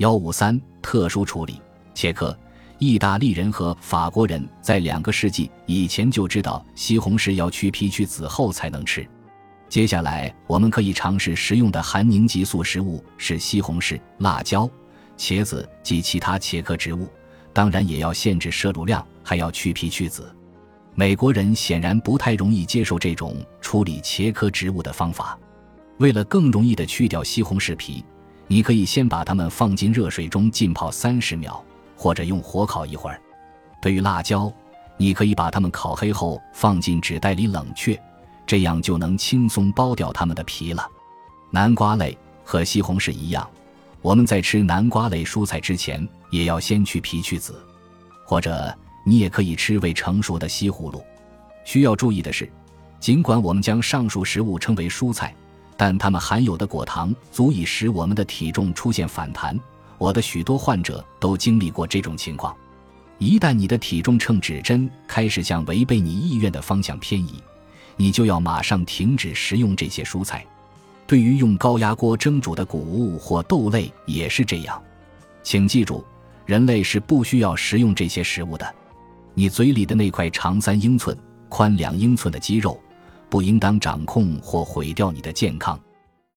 幺五三特殊处理切克。意大利人和法国人在两个世纪以前就知道西红柿要去皮去籽后才能吃。接下来我们可以尝试食用的含凝激素食物是西红柿、辣椒、茄子及其他茄科植物，当然也要限制摄入量，还要去皮去籽。美国人显然不太容易接受这种处理茄科植物的方法。为了更容易的去掉西红柿皮，你可以先把它们放进热水中浸泡三十秒。或者用火烤一会儿。对于辣椒，你可以把它们烤黑后放进纸袋里冷却，这样就能轻松剥掉它们的皮了。南瓜类和西红柿一样，我们在吃南瓜类蔬菜之前，也要先去皮去籽。或者你也可以吃未成熟的西葫芦。需要注意的是，尽管我们将上述食物称为蔬菜，但它们含有的果糖足以使我们的体重出现反弹。我的许多患者都经历过这种情况。一旦你的体重秤指针开始向违背你意愿的方向偏移，你就要马上停止食用这些蔬菜。对于用高压锅蒸煮的谷物或豆类也是这样。请记住，人类是不需要食用这些食物的。你嘴里的那块长三英寸、宽两英寸的肌肉，不应当掌控或毁掉你的健康。